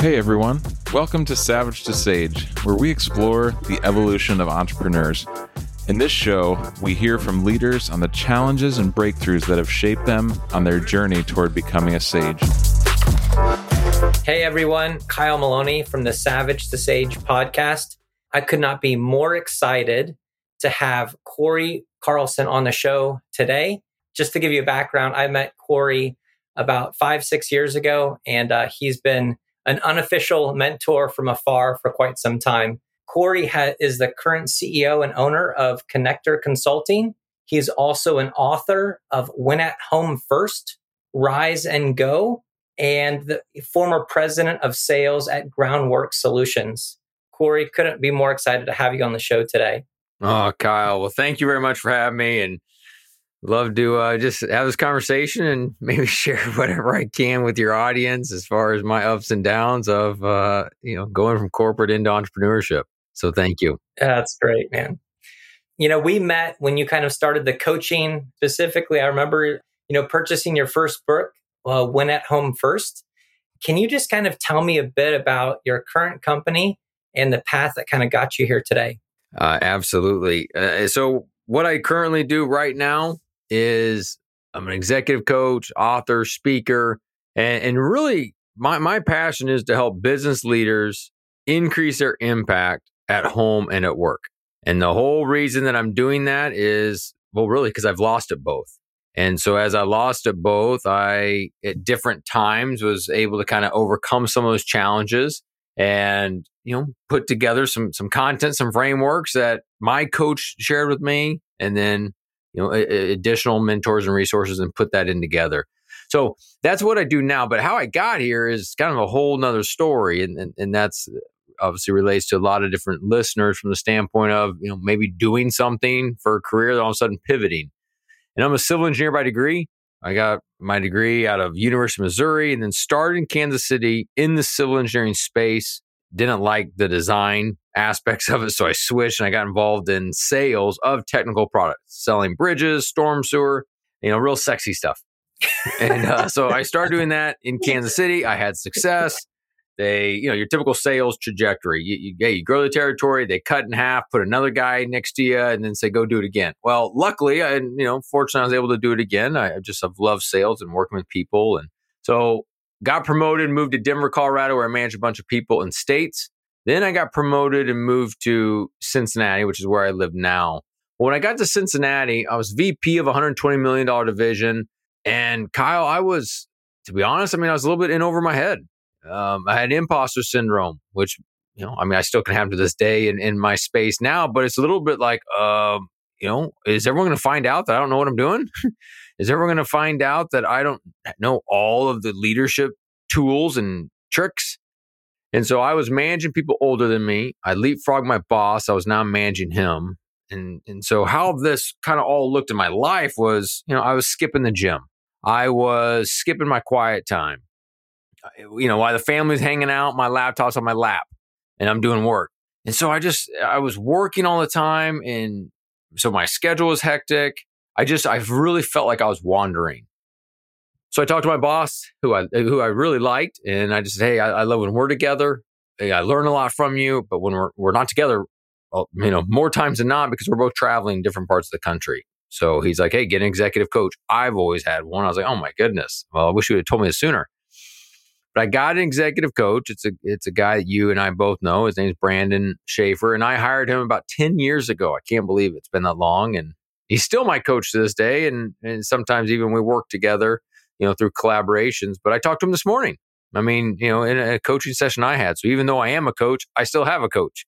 Hey everyone, welcome to Savage to Sage, where we explore the evolution of entrepreneurs. In this show, we hear from leaders on the challenges and breakthroughs that have shaped them on their journey toward becoming a sage. Hey everyone, Kyle Maloney from the Savage to Sage podcast. I could not be more excited to have Cory Carlson on the show today. Just to give you a background, I met Cory about five, six years ago, and uh, he's been an unofficial mentor from afar for quite some time. Cory ha- is the current CEO and owner of Connector Consulting. He's also an author of Win at Home First, Rise and Go, and the former president of sales at Groundwork Solutions. Cory, couldn't be more excited to have you on the show today. Oh, Kyle. Well, thank you very much for having me. And love to uh, just have this conversation and maybe share whatever I can with your audience as far as my ups and downs of uh, you know going from corporate into entrepreneurship. So thank you. That's great, man. You know, we met when you kind of started the coaching specifically. I remember, you know, purchasing your first book, uh, Win at Home First. Can you just kind of tell me a bit about your current company and the path that kind of got you here today? Uh, absolutely. Uh, so, what I currently do right now is I'm an executive coach, author, speaker, and, and really my, my passion is to help business leaders increase their impact at home and at work. And the whole reason that I'm doing that is, well, really, because I've lost at both. And so as I lost at both, I at different times was able to kind of overcome some of those challenges and you know put together some some content, some frameworks that my coach shared with me, and then you know, a, additional mentors and resources and put that in together. So that's what I do now. But how I got here is kind of a whole nother story. And, and, and that's uh, obviously relates to a lot of different listeners from the standpoint of, you know, maybe doing something for a career, all of a sudden pivoting. And I'm a civil engineer by degree. I got my degree out of University of Missouri and then started in Kansas City in the civil engineering space didn't like the design aspects of it. So I switched and I got involved in sales of technical products, selling bridges, storm sewer, you know, real sexy stuff. and uh, so I started doing that in Kansas City. I had success. They, you know, your typical sales trajectory. You, you, you grow the territory, they cut in half, put another guy next to you, and then say, go do it again. Well, luckily, I, you know, fortunately, I was able to do it again. I just have loved sales and working with people. And so got promoted, moved to Denver, Colorado, where I managed a bunch of people in states. Then I got promoted and moved to Cincinnati, which is where I live now. When I got to Cincinnati, I was VP of a $120 million division. And Kyle, I was, to be honest, I mean, I was a little bit in over my head. Um, I had imposter syndrome, which, you know, I mean, I still can have to this day in, in my space now, but it's a little bit like, um, you know, is everyone going to find out that I don't know what I'm doing? is everyone going to find out that I don't know all of the leadership tools and tricks? And so I was managing people older than me. I leapfrogged my boss. I was now managing him. And, and so how this kind of all looked in my life was, you know, I was skipping the gym. I was skipping my quiet time. You know, while the family's hanging out, my laptop's on my lap and I'm doing work. And so I just, I was working all the time. And so my schedule was hectic. I just I really felt like I was wandering. So I talked to my boss, who I who I really liked, and I just said, "Hey, I, I love when we're together. Hey, I learn a lot from you, but when we're we're not together, well, you know, more times than not, because we're both traveling different parts of the country." So he's like, "Hey, get an executive coach." I've always had one. I was like, "Oh my goodness! Well, I wish you have told me this sooner." But I got an executive coach. It's a it's a guy that you and I both know. His name's Brandon Schaefer, and I hired him about ten years ago. I can't believe it's been that long, and he's still my coach to this day. And, and sometimes even we work together, you know, through collaborations. But I talked to him this morning. I mean, you know, in a coaching session I had. So even though I am a coach, I still have a coach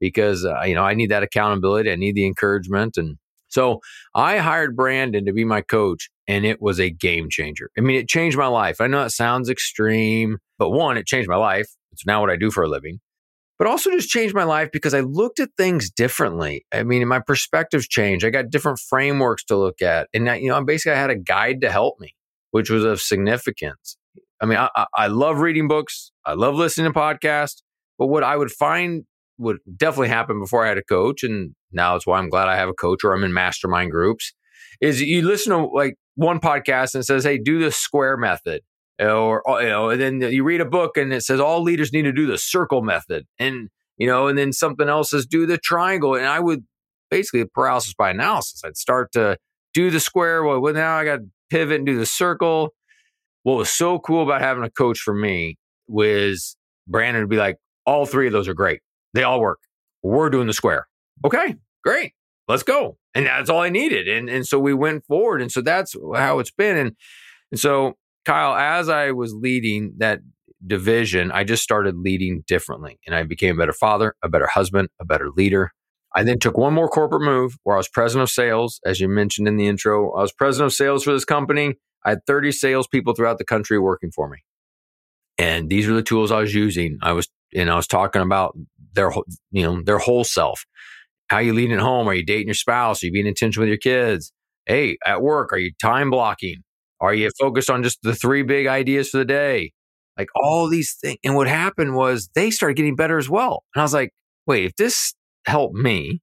because, uh, you know, I need that accountability. I need the encouragement. And so I hired Brandon to be my coach and it was a game changer. I mean, it changed my life. I know it sounds extreme, but one, it changed my life. It's now what I do for a living but also just changed my life because I looked at things differently. I mean, my perspectives changed. I got different frameworks to look at. And, I, you know, basically I had a guide to help me, which was of significance. I mean, I, I love reading books. I love listening to podcasts. But what I would find would definitely happen before I had a coach, and now it's why I'm glad I have a coach or I'm in mastermind groups, is you listen to like one podcast and it says, hey, do the square method. or you know, and then you read a book and it says all leaders need to do the circle method, and you know, and then something else says do the triangle, and I would basically paralysis by analysis. I'd start to do the square. Well, now I got pivot and do the circle. What was so cool about having a coach for me was Brandon would be like, all three of those are great. They all work. We're doing the square. Okay, great. Let's go. And that's all I needed. And and so we went forward. And so that's how it's been. And and so Kyle, as I was leading that division, I just started leading differently. And I became a better father, a better husband, a better leader. I then took one more corporate move where I was president of sales, as you mentioned in the intro. I was president of sales for this company. I had 30 salespeople throughout the country working for me. And these were the tools I was using. I was, and I was talking about their, you know, their whole self. How you leading at home? Are you dating your spouse? Are you being intentional with your kids? Hey, at work, are you time blocking? Are you focused on just the three big ideas for the day? Like all these things. And what happened was they started getting better as well. And I was like, wait, if this helped me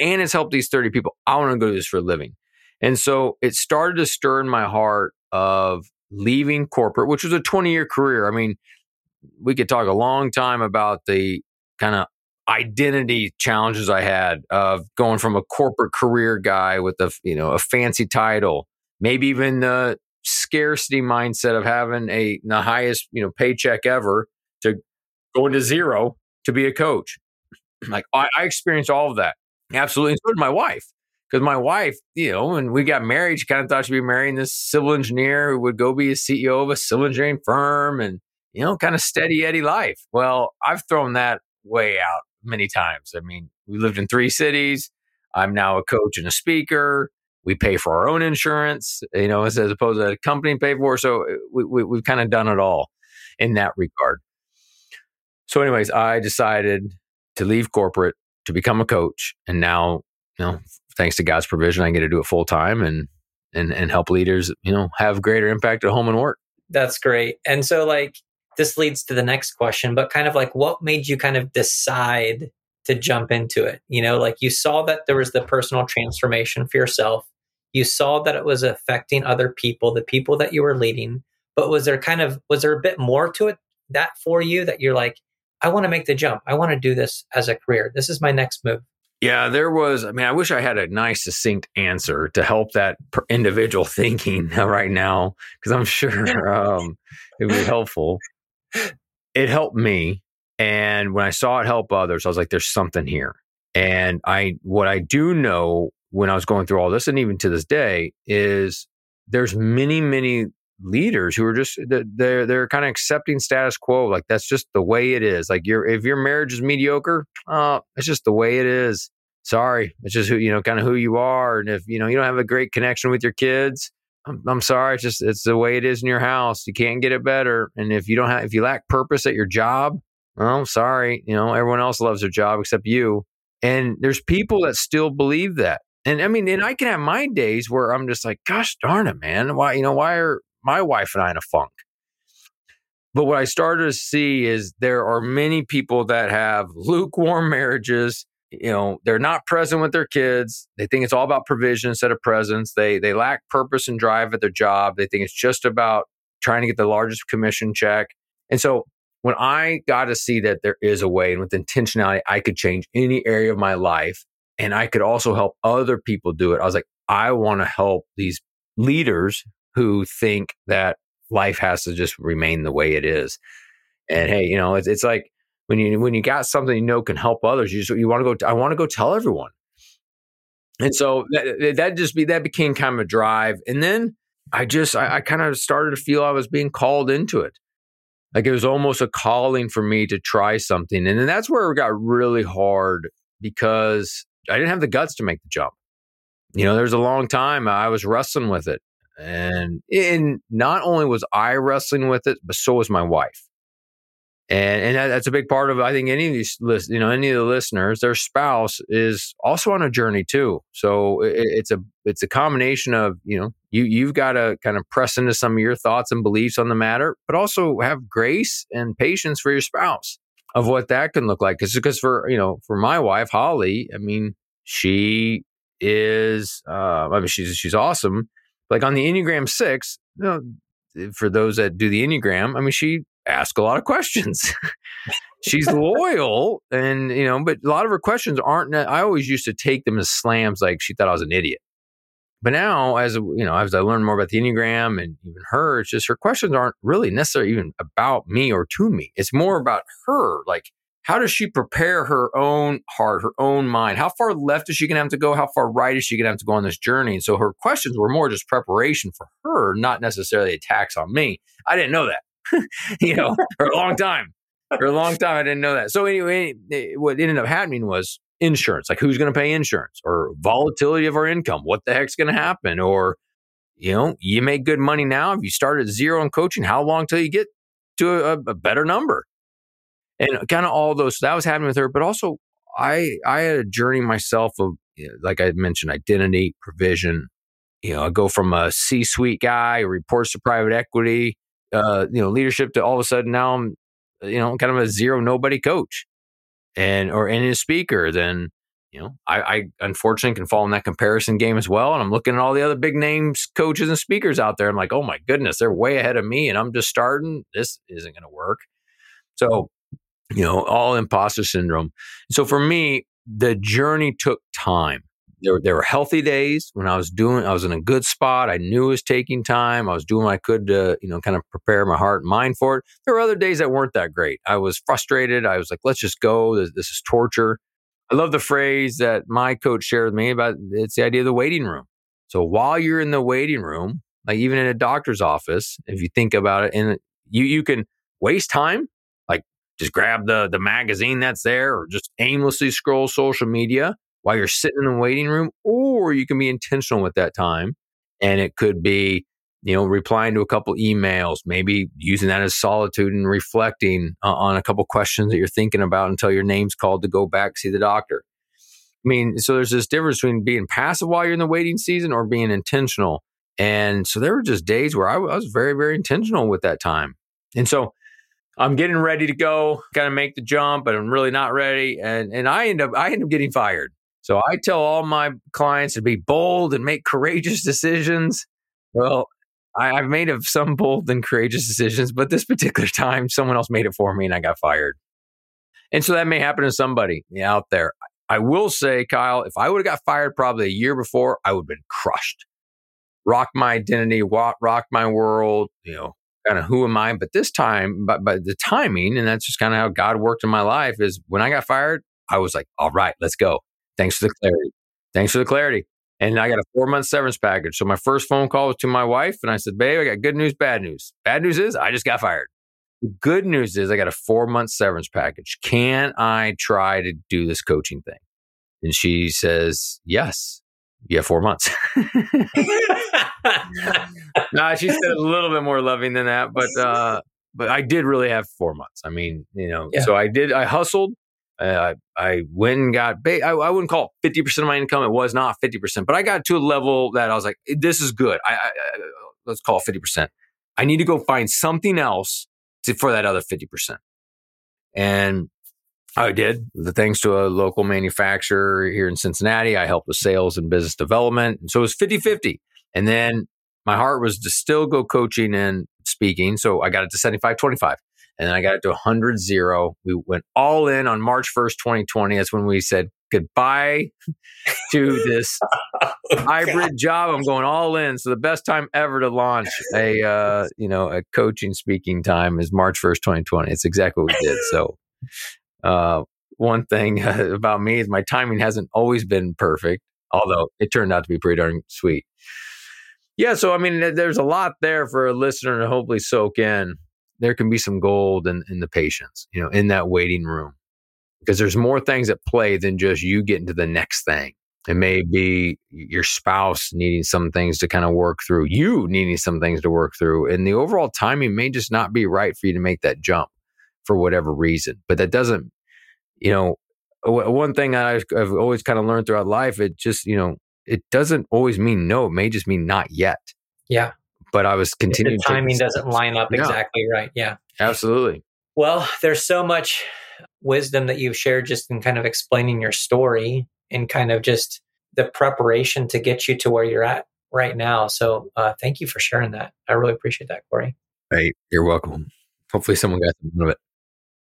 and it's helped these 30 people, I want to go do this for a living. And so it started to stir in my heart of leaving corporate, which was a 20 year career. I mean, we could talk a long time about the kind of identity challenges I had of going from a corporate career guy with a you know a fancy title, maybe even the scarcity mindset of having a the highest you know paycheck ever to going to zero to be a coach. Like I, I experienced all of that absolutely, and so did my wife because my wife, you know, when we got married, she kind of thought she'd be marrying this civil engineer who would go be a CEO of a civil engineering firm and, you know, kind of steady Eddie life. Well, I've thrown that way out many times. I mean, we lived in three cities. I'm now a coach and a speaker. We pay for our own insurance, you know, as, opposed to a company pay for. So uh, we, we, we've kind of done it all in that regard. So, anyways, I decided to leave corporate to become a coach. And now, you know, thanks to God's provision, I get to do it full time and and and help leaders, you know, have greater impact at home and work. That's great. And so like this leads to the next question, but kind of like what made you kind of decide to jump into it? You know, like you saw that there was the personal transformation for yourself. You saw that it was affecting other people, the people that you were leading. But was there kind of was there a bit more to it that for you that you're like, I want to make the jump. I want to do this as a career. This is my next move. Yeah, there was. I mean, I wish I had a nice, succinct answer to help that individual thinking right now, because I'm sure um, it would be helpful. It helped me, and when I saw it help others, I was like, "There's something here." And I, what I do know when I was going through all this, and even to this day, is there's many, many leaders who are just they're they're kind of accepting status quo like that's just the way it is. Like your if your marriage is mediocre uh it's just the way it is. Sorry it's just who you know kind of who you are and if you know you don't have a great connection with your kids I'm, I'm sorry it's just it's the way it is in your house. You can't get it better and if you don't have if you lack purpose at your job well sorry you know everyone else loves their job except you. And there's people that still believe that. And I mean, and I can have my days where I'm just like, gosh darn it, man. Why, you know, why are my wife and I in a funk. But what I started to see is there are many people that have lukewarm marriages. You know, they're not present with their kids. They think it's all about provision instead of presence. They they lack purpose and drive at their job. They think it's just about trying to get the largest commission check. And so when I got to see that there is a way and with intentionality, I could change any area of my life and I could also help other people do it. I was like, I want to help these leaders who think that life has to just remain the way it is. And hey, you know, it's, it's like when you when you got something you know can help others, you just, you want to go. I want to go tell everyone. And so that, that just be that became kind of a drive. And then I just I, I kind of started to feel I was being called into it. Like it was almost a calling for me to try something. And then that's where it got really hard because I didn't have the guts to make the jump. You know, there's a long time I was wrestling with it. And in not only was I wrestling with it, but so was my wife. And and that, that's a big part of I think any of these list, you know any of the listeners, their spouse is also on a journey too. So it, it's a it's a combination of you know you you've got to kind of press into some of your thoughts and beliefs on the matter, but also have grace and patience for your spouse of what that can look like. Because because for you know for my wife Holly, I mean she is uh, I mean she's she's awesome, like on the Enneagram six, you know, for those that do the Enneagram, I mean, she asks a lot of questions. She's loyal and, you know, but a lot of her questions aren't, I always used to take them as slams like she thought I was an idiot. But now, as you know, as I learn more about the Enneagram and even her, it's just her questions aren't really necessarily even about me or to me. It's more about her. Like, how does she prepare her own heart, her own mind? How far left is she going to have to go? How far right is she going to have to go on this journey? And so her questions were more just preparation for her, not necessarily attacks on me. I didn't know that, you know, for a long time. For a long time, I didn't know that. So anyway, what ended up happening was insurance, like who's going to pay insurance or volatility of our income. What the heck's going to happen? Or, you know, you make good money now. If you start at zero in coaching, how long till you get to a, a better number? And kind of all those. So that was happening with her. But also, I I had a journey myself of, like I mentioned, identity, provision. You know, I go from a C suite guy reports to private equity, uh, you know, leadership to all of a sudden now I'm, you know, kind of a zero nobody coach and or any speaker, then you know I, I unfortunately can fall in that comparison game as well. And I'm looking at all the other big names, coaches and speakers out there. I'm like, oh my goodness, they're way ahead of me, and I'm just starting. This isn't going to work. So you know, all imposter syndrome. So for me, the journey took time. There, there were healthy days when I was doing, I was in a good spot. I knew it was taking time. I was doing what I could to, you know, kind of prepare my heart and mind for it. There were other days that weren't that great. I was frustrated. I was like, let's just go. This, this is torture. I love the phrase that my coach shared with me about it's the idea of the waiting room. So while you're in the waiting room, like even in a doctor's office, if you think about it, and you you can waste time, just grab the the magazine that's there, or just aimlessly scroll social media, while you're sitting in the waiting room, or you can be intentional with that time. And it could be, you know, replying to a couple emails, maybe using that as solitude and reflecting uh, on a couple questions that you're thinking about until your name's called to go back see the doctor. I mean, so there's this difference between being passive while you're in the waiting season or being intentional. And so there were just days where I, I was very, very intentional with that time. And so I'm getting ready to go, of make the jump, but I'm really not ready. And and I end up I end up getting fired. So I tell all my clients to be bold and make courageous decisions. Well, I, have made of some bold and courageous decisions, but this particular time, someone else made it for me and I got fired. And so that may happen to somebody out there. I will say, Kyle, if I would have got fired probably a year before, I would have been crushed. Rock my identity, rock my world, you know, kind of who am I? But this time, but, but the timing, and that's just kind of how God worked in my life is when I got fired, I was like, all right, let's go. Thanks for the clarity. Thanks for the clarity. And I got a four month severance package. So my first phone call was to my wife, and I said, Babe, I got good news, bad news. Bad news is I just got fired. The good news is I got a four month severance package. Can I try to do this coaching thing? And she says, Yes. You have four months. nah, she said a little bit more loving than that, but uh, but I did really have four months. I mean, you know, yeah. so I did. I hustled. Uh, I went and got, ba- I, I wouldn't call it 50% of my income. It was not 50%, but I got to a level that I was like, this is good. I, I, I let's call it 50%. I need to go find something else to, for that other 50%. And I did. The thanks to a local manufacturer here in Cincinnati, I helped with sales and business development. And so it was 50 50. And then my heart was to still go coaching and speaking. So I got it to 75 25 and then I got it to 100 0. We went all in on March 1st, 2020. That's when we said goodbye to this oh, hybrid job. I'm going all in. So the best time ever to launch a uh, you know a coaching speaking time is March 1st, 2020. It's exactly what we did. So uh, one thing about me is my timing hasn't always been perfect, although it turned out to be pretty darn sweet. Yeah, so I mean, there's a lot there for a listener to hopefully soak in there can be some gold in, in the patience, you know, in that waiting room. Because there's more things at play than just you getting to the next thing. It may be your spouse needing some things to kind of work through, you needing some things to work through. And the overall timing may just not be right for you to make that jump for whatever reason. But that doesn't, you know, one thing I've, I've always kind of learned throughout life, it just, you know, it doesn't always mean no. It may just mean not yet. Yeah but I was continuing. the timing doesn't line up exactly right. Yeah, absolutely. Well, there's so much wisdom that you've shared just in kind of explaining your story and kind of just the preparation to get you to where you're at right now. So uh, thank you for sharing that. I really appreciate that, Cory. Hey, you're welcome. Hopefully, someone got some of it.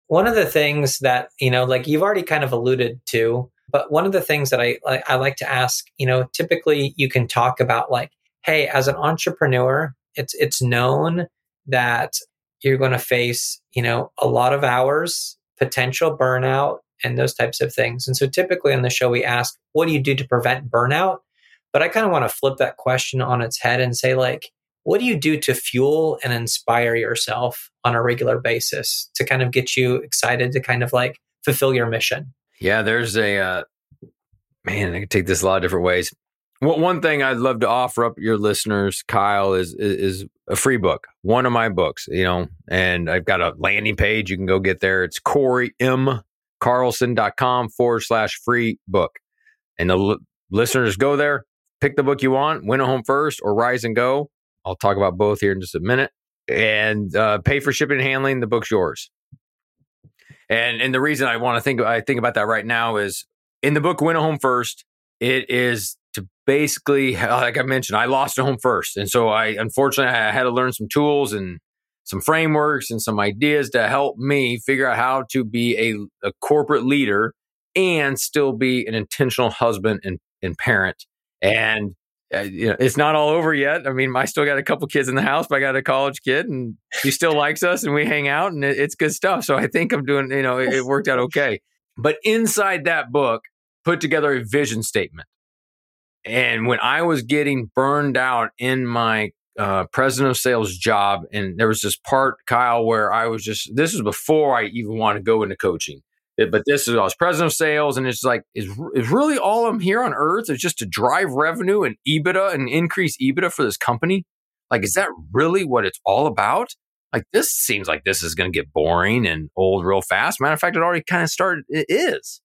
One of the things that you know, like you've already kind of alluded to, but one of the things that I I like to ask, you know, typically you can talk about like, hey, as an entrepreneur, it's it's known that you're going to face, you know, a lot of hours, potential burnout, and those types of things. And so typically on the show, we ask, what do you do to prevent burnout? But I kind of want to flip that question on its head and say, like, what do you do to fuel and inspire yourself on a regular basis to kind of get you excited to kind of like fulfill your mission? Yeah, there's a, uh, man, I can take this a lot of different ways. Well, one thing I'd love to offer up your listeners, Kyle, is, is, is a free book, one of my books, you know, and I've got a landing page. You can go get there. It's Cory M. Carlson.com forward slash free book. And the l- listeners go there, pick the book you want, win a home first or rise and go. I'll talk about both here in just a minute. And uh, pay for shipping and handling. The book's yours. And and the reason I want to think I think about that right now is in the book Win a Home First, it is to basically like I mentioned, I lost a home first. And so I unfortunately I had to learn some tools and some frameworks and some ideas to help me figure out how to be a, a corporate leader and still be an intentional husband and, and parent. And uh, you know, it's not all over yet. I mean, I still got a couple kids in the house, but I got a college kid, and he still likes us, and we hang out, and it, it's good stuff. So I think I'm doing, you know, it, it worked out okay. But inside that book, put together a vision statement. And when I was getting burned out in my uh, president of sales job, and there was this part, Kyle, where I was just this was before I even want to go into coaching. But this is I was president of sales, and it's like is is really all I'm here on earth is just to drive revenue and EBITDA and increase EBITDA for this company. Like, is that really what it's all about? Like, this seems like this is going to get boring and old real fast. Matter of fact, it already kind of started. It is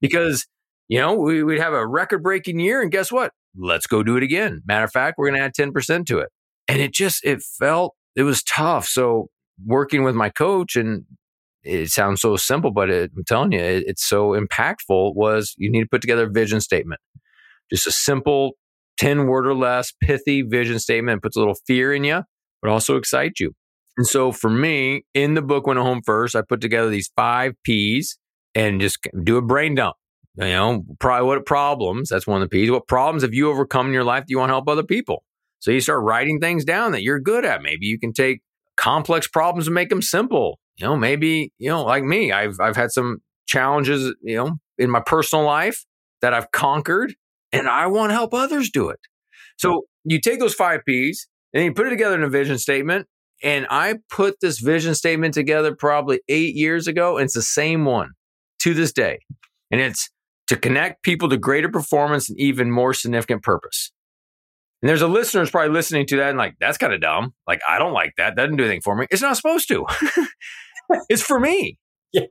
because you know we, we'd have a record breaking year, and guess what? Let's go do it again. Matter of fact, we're going to add ten percent to it and it just it felt it was tough so working with my coach and it sounds so simple but it, i'm telling you it, it's so impactful was you need to put together a vision statement. Just a simple 10 word or less pithy vision statement. Puts a little fear in you but also excites you. And so for me in the book Win at Home First i put together these five p's and just do a brain dump. You know probably what problems? That's one of the p's. What problems have you overcome in your life do you want to help other people? So you start writing things down that you're good at. Maybe you can take complex problems and make them simple. You know, maybe, you know, like me, I've I've had some challenges, you know, in my personal life that I've conquered and I want to help others do it. So you take those 5 Ps and you put it together in a vision statement and I put this vision statement together probably 8 years ago and it's the same one to this day. And it's to connect people to greater performance and even more significant purpose. And there's a listener who's probably listening to that and like, that's kind of dumb. Like, I don't like that. That doesn't do anything for me. It's not supposed to. it's for me. Yeah.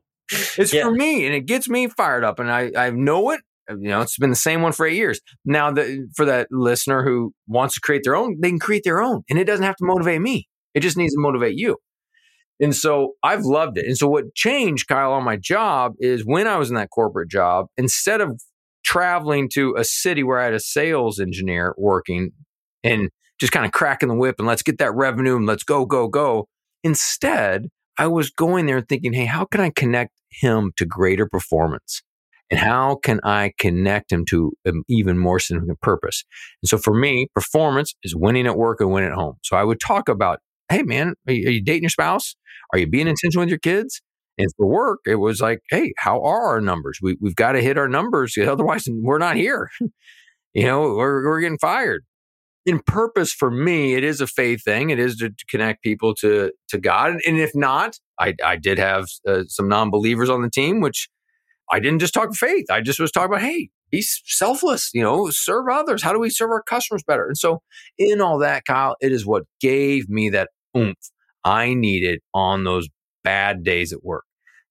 It's yeah. for me. And it gets me fired up. And I, I know it. You know, it's been the same one for eight years. Now, the, for that listener who wants to create their own, they can create their own. And it doesn't have to motivate me. It just needs to motivate you. And so I've loved it. And so what changed, Kyle, on my job is when I was in that corporate job, instead of traveling to a city where I had a sales engineer working and just kind of cracking the whip and let's get that revenue and let's go, go, go. Instead, I was going there and thinking, hey, how can I connect him to greater performance? And how can I connect him to an even more significant purpose? And so for me, performance is winning at work and winning at home. So I would talk about, hey, man, are you, are you dating your spouse? Are you being intentional with your kids? And for work, it was like, hey, how are our numbers? We, we've got to hit our numbers. Otherwise, we're not here. you know, we're, we're getting fired. In purpose, for me, it is a faith thing. It is to, connect people to to God. And, if not, I, I did have uh, some non believers on the team, which I didn't just talk faith. I just was talking about, hey, be selfless, you know, serve others. How do we serve our customers better? And so, in all that, Kyle, it is what gave me that oomph I needed on those bad days at work.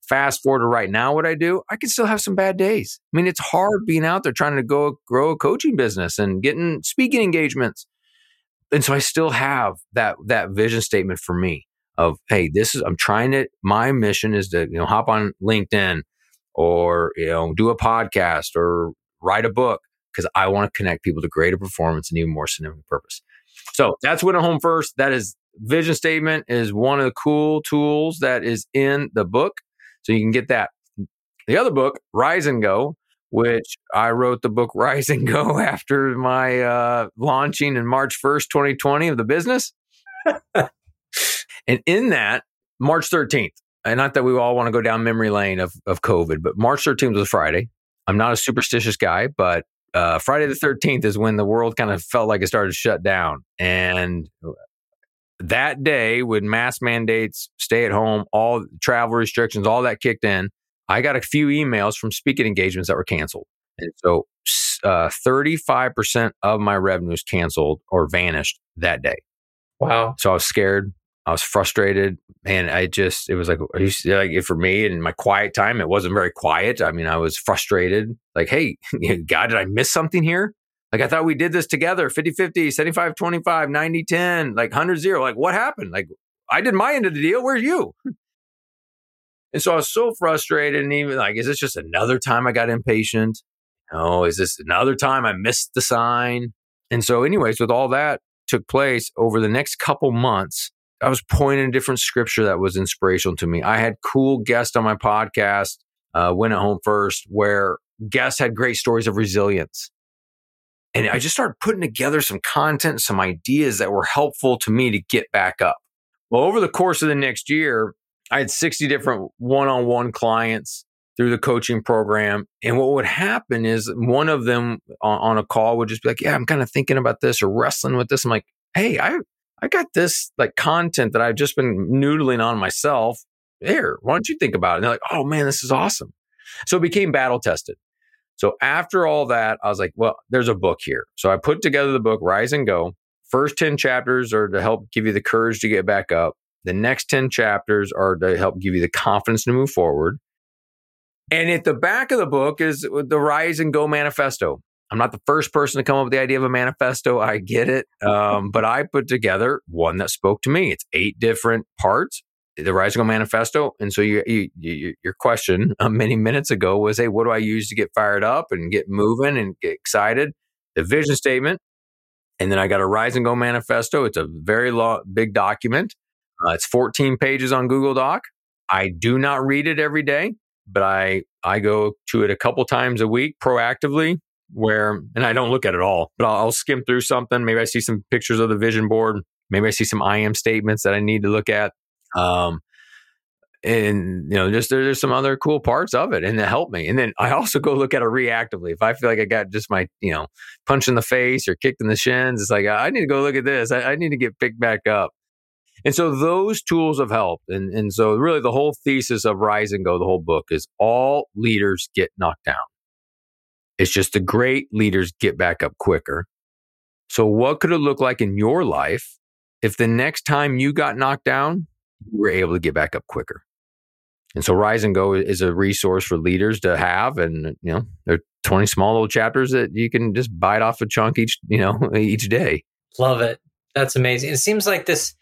Fast forward to right now, what I do, I can still have some bad days. I mean, it's hard being out there trying to go grow a coaching business and getting speaking engagements. And so I still have that that vision statement for me of, hey, this is I'm trying to my mission is to, you know, hop on LinkedIn or, you know, do a podcast or write a book because I want to connect people to greater performance and even more significant purpose. So that's Win at Home First. That is vision statement is one of the cool tools that is in the book. So you can get that. The other book, Rise and Go, which I wrote the book Rise and Go after my uh, launching in March 1st, 2020 of the business. and in that, March 13th, and not that we all want to go down memory lane of, of COVID, but March 13th was Friday. I'm not a superstitious guy, but uh, Friday the 13th is when the world kind of felt like it started to shut down. And that day, when mask mandates, stay at home, all travel restrictions, all that kicked in, I got a few emails from speaking engagements that were canceled. And so uh, 35% of my revenues canceled or vanished that day. Wow. So I was scared. I was frustrated, and I just it was like like for me in my quiet time, it wasn't very quiet. I mean, I was frustrated. Like, hey, God, did I miss something here? Like, I thought we did this together 50 50, 75 25, 90 10, like 100 0. Like, what happened? Like, I did my end of the deal. Where's you? And so I was so frustrated, and even like, is this just another time I got impatient? No, is this another time I missed the sign? And so, anyways, with all that took place over the next couple months, I was pointing a different scripture that was inspirational to me. I had cool guests on my podcast, uh, Win at Home First, where guests had great stories of resilience. And I just started putting together some content, some ideas that were helpful to me to get back up. Well, over the course of the next year, I had 60 different one on one clients through the coaching program. And what would happen is one of them on, on a call would just be like, Yeah, I'm kind of thinking about this or wrestling with this. I'm like, Hey, I, I got this like content that I've just been noodling on myself. Here, why don't you think about it? And they're like, oh man, this is awesome. So it became battle tested. So after all that, I was like, well, there's a book here. So I put together the book, Rise and Go. First 10 chapters are to help give you the courage to get back up. The next 10 chapters are to help give you the confidence to move forward. And at the back of the book is the Rise and Go manifesto. I'm not the first person to come up with the idea of a manifesto. I get it. Um, but I put together one that spoke to me. It's eight different parts, the Rise and Go manifesto. And so you, you, you, your question uh, many minutes ago was, hey, what do I use to get fired up and get moving and get excited? The vision statement. And then I got a Rise and Go manifesto. It's a very long, big document. Uh, it's 14 pages on Google Doc. I do not read it every day, but I I go to it a couple times a week proactively where, and I don't look at it all, but I'll, I'll skim through something. Maybe I see some pictures of the vision board. Maybe I see some I am statements that I need to look at. Um, and you know, just there, there's some other cool parts of it, and that help me. And then I also go look at it reactively. If I feel like I got just my, you know, punch in the face or kicked in the shins, it's like I need to go look at this. I, I need to get picked back up. And so those tools have helped. And, and so really the whole thesis of Rise and Go, the whole book is all leaders get knocked down. It's just the great leaders get back up quicker. So, what could it look like in your life if the next time you got knocked down, were able to get back up quicker? And so, Rise and Go is a resource for leaders to have, and you know, there are twenty small little chapters that you can just bite off a chunk each, you know, each day. Love it. That's amazing. It seems like this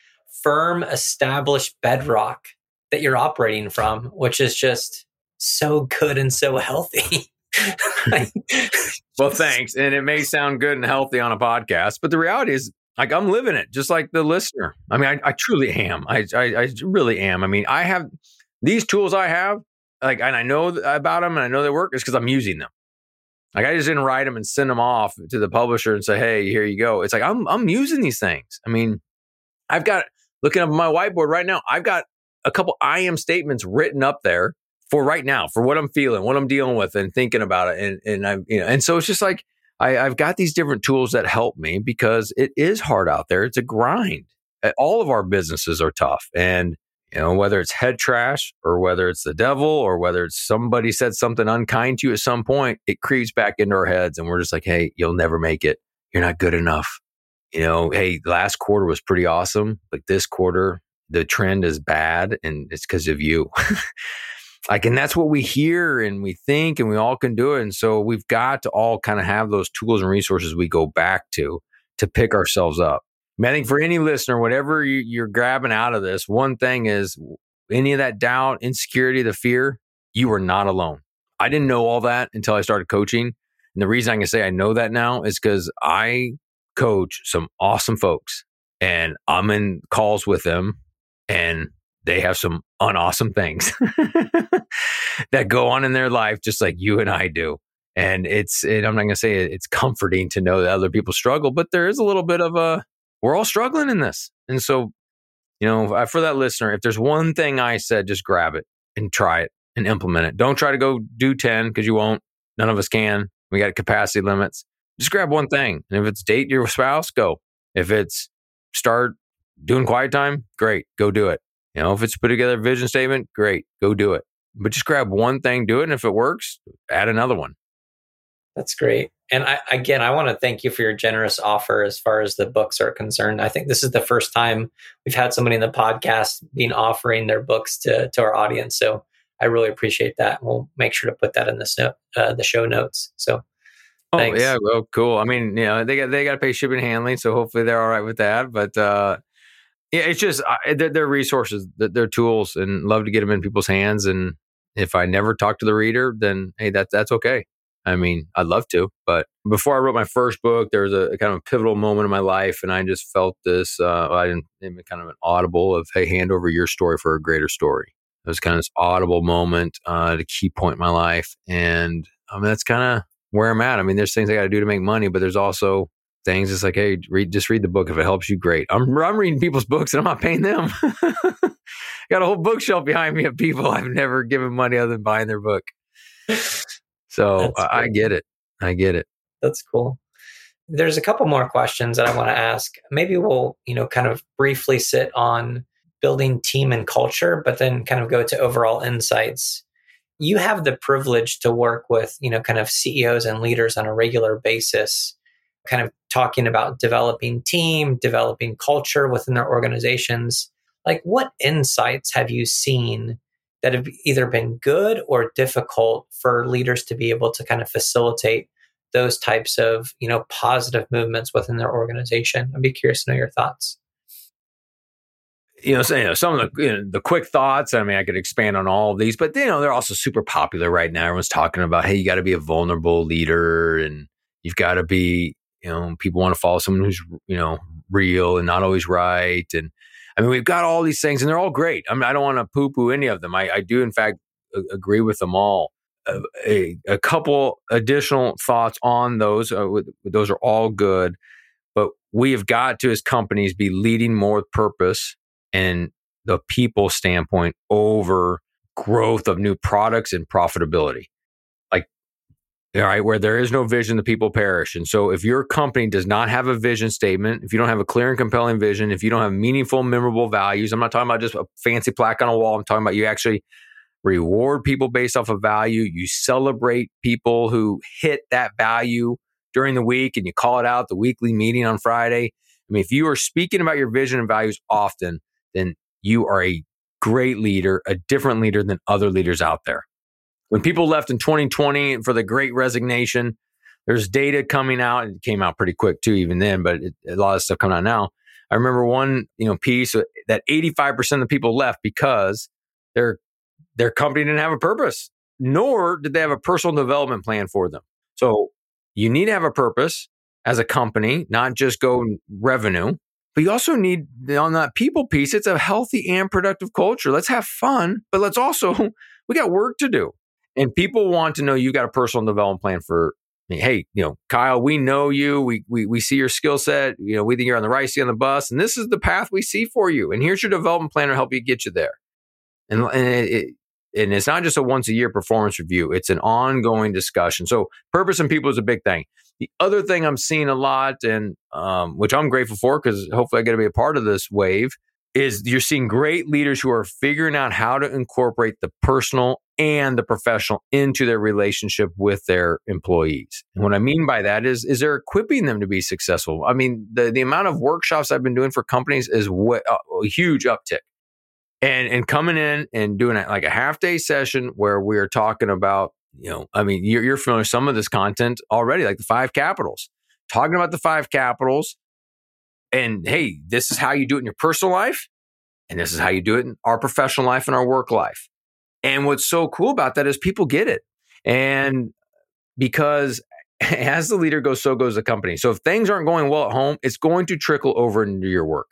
firm, established bedrock that you're operating from, which is just so good and so healthy. well, thanks. And it may sound good and healthy on a podcast, but the reality is, like, I'm living it just like the listener. I mean, I, I truly am. I, I, I really am. I mean, I have these tools I have, like, and I know about them and I know they work is because I'm using them. Like, I just didn't write them and send them off to the publisher and say, hey, here you go. It's like, I'm, I'm using these things. I mean, I've got, looking up my whiteboard right now, I've got a couple I am statements written up there for right now, for what I'm feeling, what I'm dealing with, and thinking about it. And and I, you know, and so it's just like I, I've got these different tools that help me because it is hard out there. It's a grind. All of our businesses are tough, and you know whether it's head trash or whether it's the devil or whether it's somebody said something unkind to you at some point, it creeps back into our heads, and we're just like, hey, you'll never make it. You're not good enough. You know, hey, last quarter was pretty awesome, but this quarter the trend is bad, and it's because of you. like and that's what we hear and we think and we all can do it. And so we've got to all kind of have those tools and resources we go back to to pick ourselves up. I, think for any listener whatever you, are grabbing out of this one thing is any of that doubt insecurity the fear you are not alone. I didn't know all that until i started coaching. And the reason I can say I know that now is because I coach some awesome folks and I'm in calls with them and they have some unawesome things that go on in their life, just like you and I do. And it's, and I'm not going to say it's comforting to know that other people struggle, but there is a little bit of a, we're all struggling in this. And so, you know, for that listener, if there's one thing I said, just grab it and try it and implement it. Don't try to go do 10 because you won't. None of us can. We got capacity limits. Just grab one thing. And if it's date your spouse, go. If it's start doing quiet time, great, go do it. You know, if it's put together a vision statement, great, go do it. But just grab one thing, do it. And if it works, add another one. That's great. And I, again, I want to thank you for your generous offer as far as the books are concerned. I think this is the first time we've had somebody in the podcast being offering their books to, to our audience. So I really appreciate that. We'll make sure to put that in the, sno- uh, the show notes. So Oh Thanks. yeah, well, cool. I mean, you know, they got they got to pay shipping and handling, so hopefully they're all right with that. But uh, yeah, it's just uh, they're, resources, they're tools, and love to get them in people's hands. And if I never talk to the reader, then hey, that that's okay. I mean, I'd love to, but before I wrote my first book, there was a, a kind of a pivotal moment in my life, and I just felt this. Uh, I didn't kind of an audible of hey, hand over your story for a greater story. It was kind of this audible moment, uh, key point in my life, and I mean that's kind of where I'm at. I mean, there's things I got to do to make money, but there's also things. It's like, hey, read just read the book if it helps you. Great. I'm I'm reading people's books and I'm not paying them. I got a whole bookshelf behind me of people I've never given money other than buying their book. So I, I get it. I get it. That's cool. There's a couple more questions that I want to ask. Maybe we'll, you know, kind of briefly sit on building team and culture, but then kind of go to overall insights you have the privilege to work with, you know, kind of CEOs and leaders on a regular basis, kind of talking about developing team, developing culture within their organizations. Like, what insights have you seen that have either been good or difficult for leaders to be able to kind of facilitate those types of, you know, positive movements within their organization? I'd be curious to know your thoughts you know, so, you know, some of the you know, the quick thoughts. I mean, I could expand on all of these, but you know, they're also super popular right now. Everyone's talking about, hey, you got to be a vulnerable leader, and you've got to be, you know, people want to follow someone who's, you know, real and not always right. And I mean, we've got all these things, and they're all great. I mean, I don't want to poo poo any of them. I, I do, in fact, a- agree with them all. Uh, a, a, couple additional thoughts on those. Uh, those are all good, but we have got to, as companies, be leading more with purpose and the people standpoint over growth of new products and profitability. All right, where there is no vision, the people perish. And so, if your company does not have a vision statement, if you don't have a clear and compelling vision, if you don't have meaningful, memorable values, I'm not talking about just a fancy plaque on a wall. I'm talking about you actually reward people based off of value. You celebrate people who hit that value during the week and you call it out the weekly meeting on Friday. I mean, if you are speaking about your vision and values often, then you are a great leader, a different leader than other leaders out there. When people left in 2020 for the great resignation, there's data coming out. It came out pretty quick too, even then, but it, a lot of stuff coming out now. I remember one, you know, piece that 85% of the people left because their their company didn't have a purpose, nor did they have a personal development plan for them. So you need to have a purpose as a company, not just go revenue. But you also need on that people piece, it's a healthy and productive culture. Let's have fun, but let's also, we got work to do. And people want to know you got a personal development plan for me. Hey, you know, Kyle, we know you. We, we, we see your skill set. You know, we think you're on the right seat on the bus, and this is the path we see for you. And here's your development plan to help you get you there. And, and it, and it's not just a once a year performance review, it's an ongoing discussion. So, purpose and people is a big thing. The other thing I'm seeing a lot, and um, which I'm grateful for because hopefully I get to be a part of this wave, is you're seeing great leaders who are figuring out how to incorporate the personal and the professional into their relationship with their employees. And what I mean by that is, is they're equipping them to be successful. I mean, the, the amount of workshops I've been doing for companies is what, a huge uptick. And, and coming in and doing like a half day session where we are talking about you know, I mean, you're, you're familiar with some of this content already, like the five capitals, talking about the five capitals. And hey, this is how you do it in your personal life. And this is how you do it in our professional life and our work life. And what's so cool about that is people get it. And because as the leader goes, so goes the company. So if things aren't going well at home, it's going to trickle over into your work.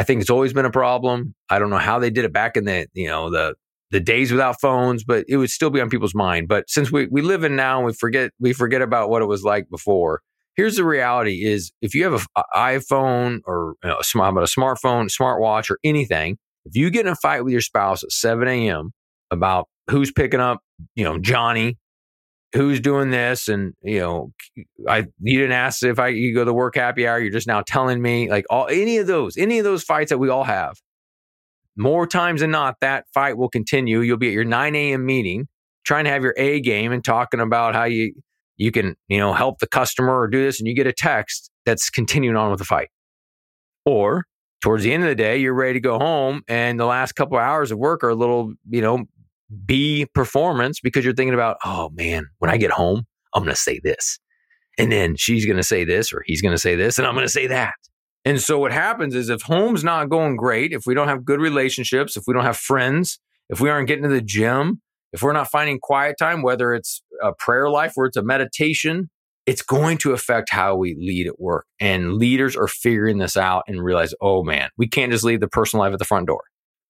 I think it's always been a problem. I don't know how they did it back in the, you know, the the days without phones, but it would still be on people's mind. But since we, we live in now we forget we forget about what it was like before. Here's the reality is if you have an iPhone or you know, a, smartphone, smartwatch, or anything, if you get in a fight with your spouse at 7 a.m. about who's picking up, you know, Johnny, who's doing this, and you know, I you didn't ask if I you go to work happy hour. You're just now telling me like all any of those, any of those fights that we all have. More times than not, that fight will continue. You'll be at your 9 a.m. meeting trying to have your A game and talking about how you you can you know help the customer or do this, and you get a text that's continuing on with the fight. Or towards the end of the day, you're ready to go home, and the last couple of hours of work are a little you know B performance because you're thinking about, oh man, when I get home, I'm going to say this. And then she's going to say this or he's going to say this and I'm going to say that. And so what happens is if home's not going great, if we don't have good relationships, if we don't have friends, if we aren't getting to the gym, if we're not finding quiet time, whether it's a prayer life or it's a meditation, it's going to affect how we lead at work. And leaders are figuring this out and realize, oh man, we can't just leave the personal life at the front door.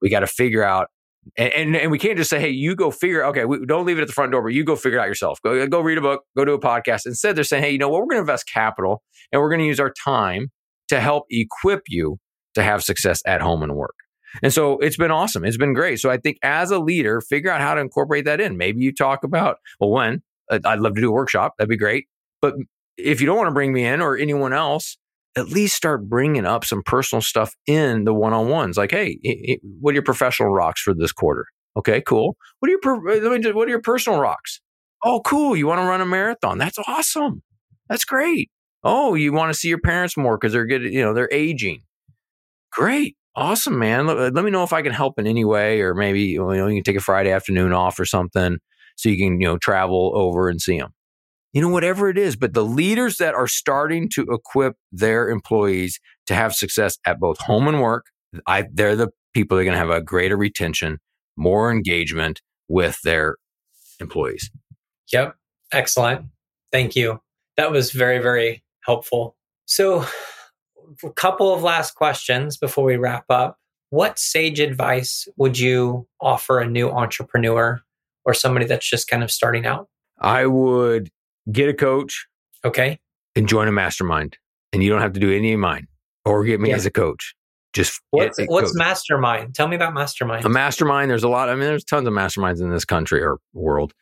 We got to figure out and, and, and we can't just say, hey, you go figure. Okay, we don't leave it at the front door, but you go figure it out yourself. Go go read a book, go do a podcast. Instead, they're saying, hey, you know what? We're going to invest capital and we're going to use our time to help equip you to have success at home and work. And so it's been awesome. It's been great. So I think as a leader, figure out how to incorporate that in. Maybe you talk about, well, when I'd love to do a workshop, that'd be great. But if you don't want to bring me in or anyone else, at least start bringing up some personal stuff in the one on ones. Like, hey, what are your professional rocks for this quarter? Okay, cool. What are your uh, what are your personal rocks? Oh, cool. You want to run a marathon? That's awesome. That's great. Oh, you want to see your parents more because they're good. You know, they're aging. Great. Awesome, man. Let, let, me know if I can help in any way, or maybe you know you can take a Friday afternoon off or something, so you can you know travel over and see them you know, whatever it is. But the leaders that are starting to equip their employees to have success at both home and work, I, they're the people that are going to have a greater retention, more engagement with their employees. Yep. Excellent. Thank you. That was very, very helpful. So, a couple of last questions before we wrap up. What sage advice would you offer a new entrepreneur or somebody that's just kind of starting out? I would get a coach. Okay. And join a mastermind. And you don't have to do any of mine or get me yeah. as a coach. Just what's, what's mastermind? Tell me about mastermind. A mastermind, there's a lot. I mean, there's tons of masterminds in this country or world.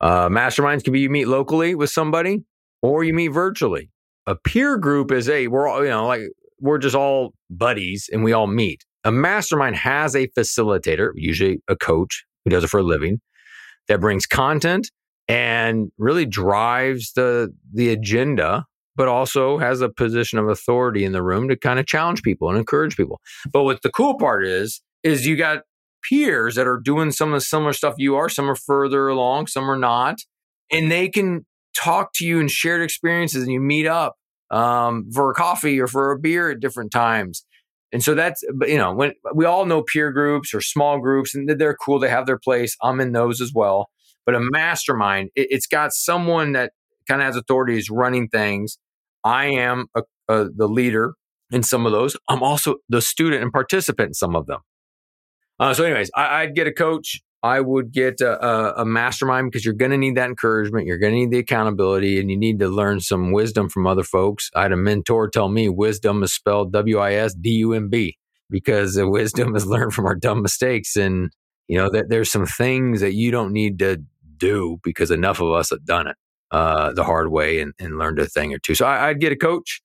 Uh, masterminds can be you meet locally with somebody or you meet virtually. A peer group is a, we're all, you know, like we're just all buddies and we all meet. A mastermind has a facilitator, usually a coach who does it for a living, that brings content and really drives the the agenda but also has a position of authority in the room to kind of challenge people and encourage people but what the cool part is is you got peers that are doing some of the similar stuff you are some are further along some are not and they can talk to you and shared experiences and you meet up um, for a coffee or for a beer at different times and so that's you know when we all know peer groups or small groups and they're cool they have their place i'm in those as well but a mastermind, it, has got someone that kind of has authority is running things. I am a, a, the leader in some of those. I'm also the student and participant in some of them. Uh, so, anyways, I, would get a coach. I would get a, a, mastermind because you're going to need that encouragement. You're going to need the accountability and you need to learn some wisdom from other folks. I had a mentor tell me wisdom is spelled W I S D U M B because wisdom is learned from our dumb mistakes. And, you know, that there's some things that you don't need to do because enough of us have done it uh, the hard way and, and, learned a thing or two. So I, I'd get a coach.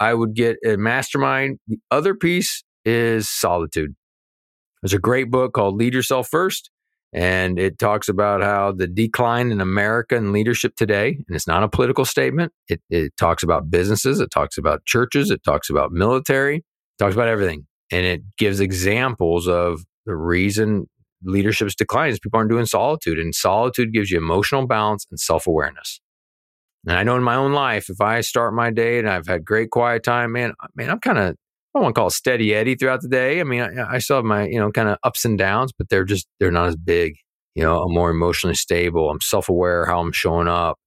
I would get a mastermind. The other piece is solitude. There's a great book called Lead Yourself First, and it talks about how the decline in America and leadership today, and it's not a political statement. It, it talks about businesses, it talks about churches, it talks about military, it talks about everything. And it gives examples of the reason leadership's decline is People aren't doing solitude, and solitude gives you emotional balance and self awareness. And I know in my own life, if I start my day and I've had great quiet time, man, man, I'm kind of I don't want to call it steady Eddie throughout the day. I mean, I, I still have my you know kind of ups and downs, but they're just they're not as big. You know, I'm more emotionally stable. I'm self aware how I'm showing up.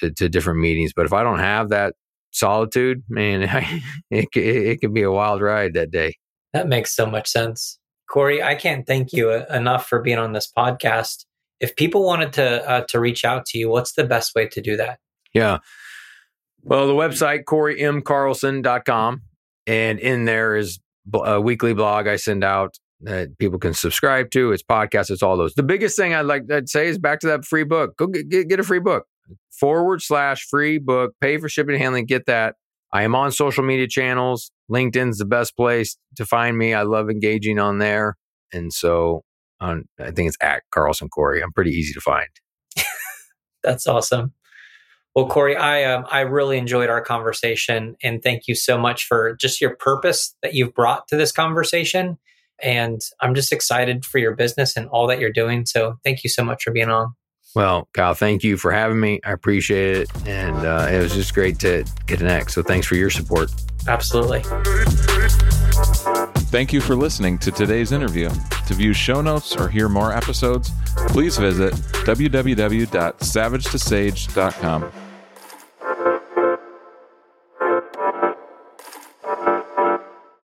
to, to different meetings. But if I don't have that solitude, man, it, it, it can be a wild ride that day. That makes so much sense. Cory, I can't thank you uh, enough for being on this podcast. If people wanted to uh, to reach out to you, what's the best way to do that? Yeah. Well, the website, CoryMCarlson.com. And in there is a weekly blog I send out that people can subscribe to. It's podcasts, it's all those. The biggest thing I'd like I'd say is back to that free book. Go get, get, get a free book. Forward slash free book. Pay for shipping and handling. Get that. I am on social media channels. LinkedIn's the best place to find me. I love engaging on there. And so on, I think it's at Carlson Cory. I'm pretty easy to find. That's awesome. Well, Cory, I um, I really enjoyed our conversation, and thank you so much for just your purpose that you've brought to this conversation. And I'm just excited for your business and all that you're doing. So, thank you so much for being on. Well, Kyle, thank you for having me. I appreciate it, and uh, it was just great to get connect. So, thanks for your support. Absolutely. Thank you for listening to today's interview. To view show notes or hear more episodes, please visit www.savagetosage.com.